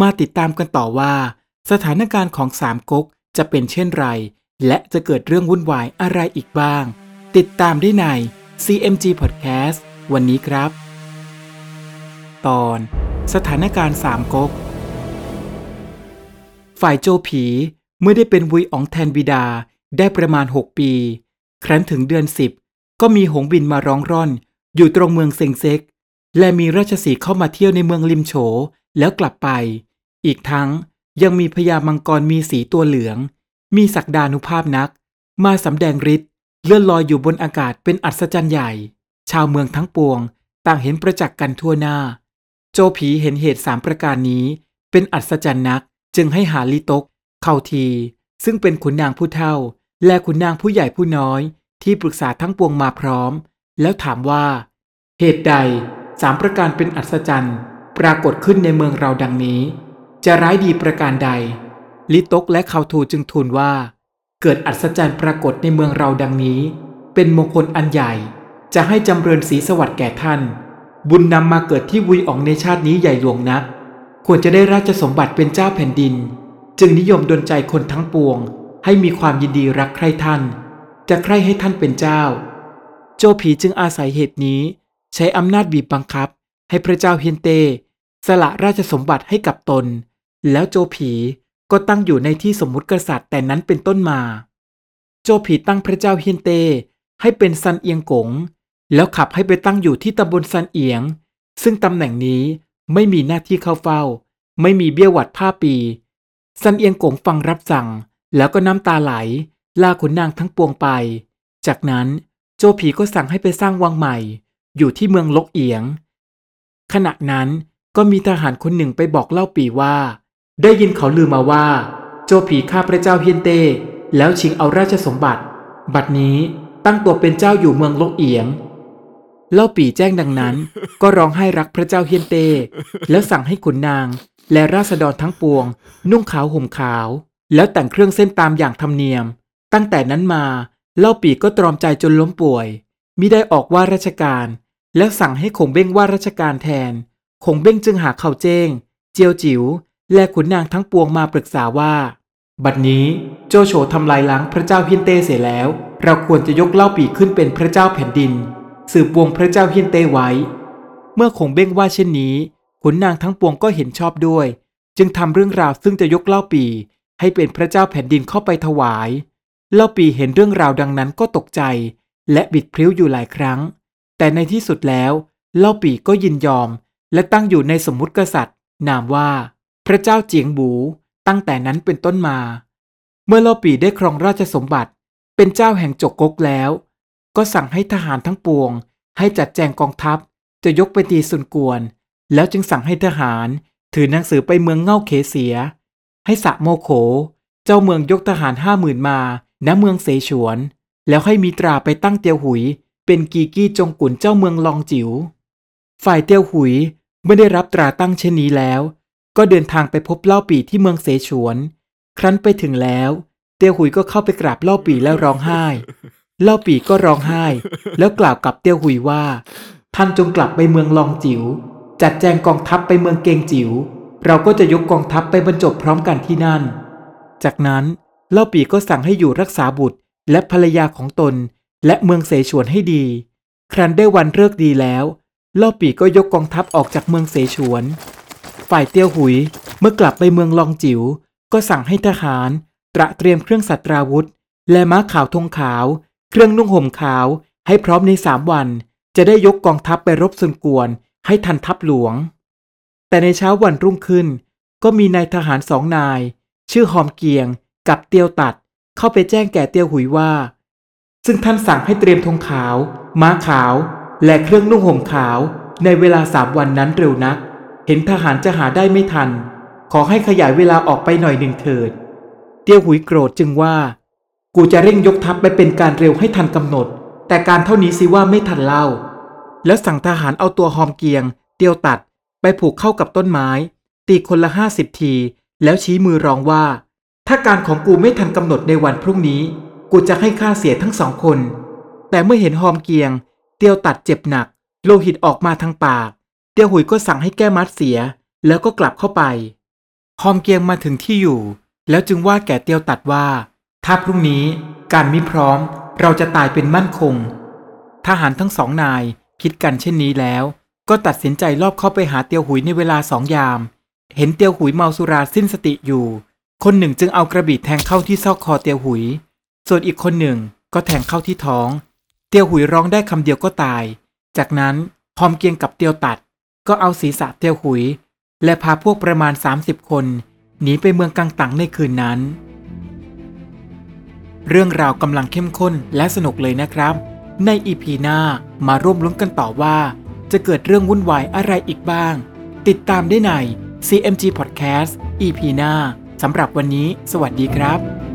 มาติดตามกันต่อว่า สถานการณ์ของสามก๊กจะเป็นเช่นไร และจะเกิดเรื่องวุ่นวายอะไรอีกบ้าง ติดตามได้ใน CMG Podcast วันนี้ครับ ตอน สถานการณ์สามก๊ก ฝ่ายโจผีเมื่อได้เป็นวุยอองแทนบิดาได้ประมาณ 6 ปี ครั้นถึงเดือน 10 ก็มีหงบินมาร้องร่อน อยู่ตรงเมืองเซิงเซ็ก และมีราชสีเข้ามาเที่ยวในเมืองลิมโฉแล้วกลับไป อีกทั้งยังมีพญามังกรมีสีตัวเหลือง มีศักดานุภาพนัก มาสำแดงฤทธิ์เลื่อนลอยอยู่บนอากาศเป็นอัศจรรย์ใหญ่ ชาวเมืองทั้งปวง ต่างเห็นประจักษ์กันทั่วหน้า โจผีเห็นเหตุสามประการนี้ เป็นอัศจรรย์นักจึงให้หาลิตก เข้าที ซึ่งเป็นขุนนางผู้เฒ่า และขุนนางผู้ใหญ่ผู้น้อย ที่ปรึกษาทั้งปวงมาพร้อม แล้วถามว่า เหตุใด สามประการเป็นอัศจรรย์ ปรากฏขึ้นในเมืองเราดังนี้ จะร้ายดีประการใด ลิตกและเขาทูจึงทูลว่า เกิดอัศจรรย์ปรากฏในเมืองเราดังนี้ เป็นมงคลอันใหญ่ จะให้จำเริญศรีสวัสดิ์แก่ท่าน บุญนำมาเกิดที่วุยอองในชาตินี้ใหญ่หลวงนัก ควรจะได้ราชสมบัติเป็นเจ้าแผ่นดิน จึงนิยมดลใจคนทั้งปวง ให้มีความยินดีรักใคร่ท่าน จะใคร่ให้ท่านเป็นเจ้า โจผีจึงอาศัยเหตุนี้ ใช้อำนาจบีบบังคับ ให้พระเจ้าเฮียนเต สละราชสมบัติให้กับตน แล้วโจผีก็ตั้งอยู่ในที่สมมุติกษัตริย์แต่นั้นเป็นต้นมา โจผีตั้งพระเจ้าเฮียนเต ให้เป็นซันเอียงกง แล้วขับให้ไปตั้งอยู่ที่ตำบลซันเอียง ซึ่งตำแหน่งนี้ไม่มีหน้าที่เข้าเฝ้า ไม่มีเบี้ยหวัดผ้าปี ซันเอียงกงฟังรับสั่ง แล้วก็น้ำตาไหลลาขุนนางทั้งปวงไป จากนั้นโจผีก็สั่งให้ไปสร้างวังใหม่ อยู่ที่เมืองลกเอียง ขณะนั้นก็มีทหารคนหนึ่งไปบอกเล่าปีว่า ได้ยินเขาลือมาว่า โจผีฆ่าพระเจ้าเฮียนเต้แล้วชิงเอาราชสมบัติ บัดนี้ตั้งตัวเป็นเจ้าอยู่เมืองลกเอียง เล่าปีแจ้งดังนั้น ก็ร้องไห้รักพระเจ้าเฮียนเต้แล้วสั่งให้ขุนนาง และราษฎรทั้งปวง นุ่งขาวห่มขาว แล้วแต่งเครื่องเส้นตามอย่างธรรมเนียม ตั้งแต่นั้นมาเล่าปีก็ตรอมใจจนล้มป่วยมิได้ออกว่าราชการ แล้วสั่งให้คงเบ้งว่าราชการแทน คงเบ้งจึงหาเข่าเจ้ง เจียวจิ๋วและขุนนางทั้งปวงมาปรึกษาว่า บัดนี้โจโฉทำลายล้างพระเจ้าเฮียนเต้เสียแล้ว เราควรจะยกเล่าปีขึ้นเป็นพระเจ้าแผ่นดิน สืบวงพระเจ้าเฮียนเต้ไว้ เมื่อคงเบ้งว่าเช่นนี้ขุนนางทั้งปวงก็เห็นชอบด้วย จึงทำเรื่องราวซึ่งจะยกเล่าปี ให้เป็นพระเจ้าแผ่นดินเข้าไปถวาย เล่าปีเห็นเรื่องราวดังนั้นก็ตกใจ และบิดพริ้วอยู่หลายครั้ง แต่ในที่สุดแล้วเล่าปีก็ยินยอม และตั้งอยู่ในสมมุติกษัตริย์ นามว่า พระเจ้าเจียงบูตั้งแต่นั้นเป็นต้นมา เมื่อเล่าปีได้ครองราชสมบัติ เป็นเจ้าแห่งจกกกแล้ว ก็สั่งให้ทหารทั้งปวง ให้จัดแจงกองทัพจะยกไปตีสุนกวน แล้วจึงสั่งให้ทหาร ถือหนังสือไปเมืองเง่าเขเสีย ให้สะโมโข เจ้าเมืองยกทหารห้าหมื่นมาณเมืองเสฉวน แล้วให้มีตราไปตั้งเตียวหุย เป็นกีกี้จงกุนเจ้าเมืองลองจิว๋ว ฝ่ายเตียวหุยเมื่อได้รับตราตั้งเช่นนี้แล้ว ก็เดินทางไปพบเล่าปีที่เมืองเสฉวน ครั้นไปถึงแล้ว เตียวหุยก็เข้าไปกราบเล่าปีแล้วร้องไห้ เล่าปีก็ร้องไห้ แล้วกล่าวกับเตียวหุยว่า ท่านจงกลับไปเมืองลองจิว๋ว จัดแจงกองทัพไปเมืองเกงจิว๋ว เราก็จะยกกองทัพไปบรรจบพร้อมกันที่นั่น จากนั้นเล่าปีก็สั่งให้อยู่รักษาบุตรและภรรยาของตน และเมืองเสฉวนให้ดี ครั้นได้วันเลิกดีแล้วเล่าปีก็ยกกองทัพออกจากเมืองเสฉวน ฝ่ายเตียวหุยเมื่อกลับไปเมืองลองจิว๋วก็สั่งให้ทหารตระเตรียมเครื่องสัตราวุธ และม้าขาวธงขาว เครื่องนุ่งห่มขาวให้พร้อมในสามวัน จะได้ยกกองทัพไปรบสุนกวนให้ทันทัพหลวง แต่ในเช้าวันรุ่งขึ้น ก็มีนายทหารสองนาย ชื่อหอมเกียงกับเตียวตัดเข้าไปแจ้งแก่เตียวหุยว่า ซึ่งท่านสั่งให้เตรียมธงขาว ม้าขาว และเครื่องนุ่งห่มขาว ในเวลาสามวันนั้นเร็วนัก เห็นทหารจะหาได้ไม่ทัน ขอให้ขยายเวลาออกไปหน่อยหนึ่งเถิด เตียวหุยโกรธจึงว่า กูจะเร่งยกทัพไปเป็นการเร็วให้ทันกำหนด แต่การเท่านี้สิว่าไม่ทันเล่า แล้วสั่งทหารเอาตัวหอมเกียง เตียวตัดไปผูกเข้ากับต้นไม้ ตีคนละห้าสิบที แล้วชี้มือร้องว่า ถ้าการของกูไม่ทันกำหนดในวันพรุ่งนี้ กูจะให้ค่าเสียทั้งสองคน แต่เมื่อเห็นหอมเกียง เตียวตัดเจ็บหนัก โลหิตออกมาทางปาก เตียวหุยก็สั่งให้แก้มัดเสีย แล้วก็กลับเข้าไป หอมเกียงมาถึงที่อยู่ แล้วจึงว่าแก่เตียวตัดว่า ถ้าพรุ่งนี้การมิพร้อม เราจะตายเป็นมั่นคง ทหารทั้งสองนายคิดกันเช่นนี้แล้ว ก็ตัดสินใจลอบเข้าไปหาเตียวหุยในเวลาสองยาม เห็นเตียวหุยเมาสุราสิ้นสติอยู่ คนหนึ่งจึงเอากระบี่แทงเข้าที่ซอกคอเตียวหุย ส่วนอีกคนหนึ่งก็แทงเข้าที่ท้อง เตียวหุยร้องได้คำเดียวก็ตาย จากนั้นหอมเกียงกับเตียวตัด ก็เอาศีรษะเตียวหุย และพาพวกประมาณ 30 คนหนีไปเมืองกังตังในคืนนั้น เรื่องราวกำลังเข้มข้นและสนุกเลยนะครับ ในอีพีหน้ามาร่วมลุ้นกันต่อว่า จะเกิดเรื่องวุ่นวายอะไรอีกบ้าง ติดตามได้ใน CMG Podcast EP หน้าสำหรับวันนี้ สวัสดีครับ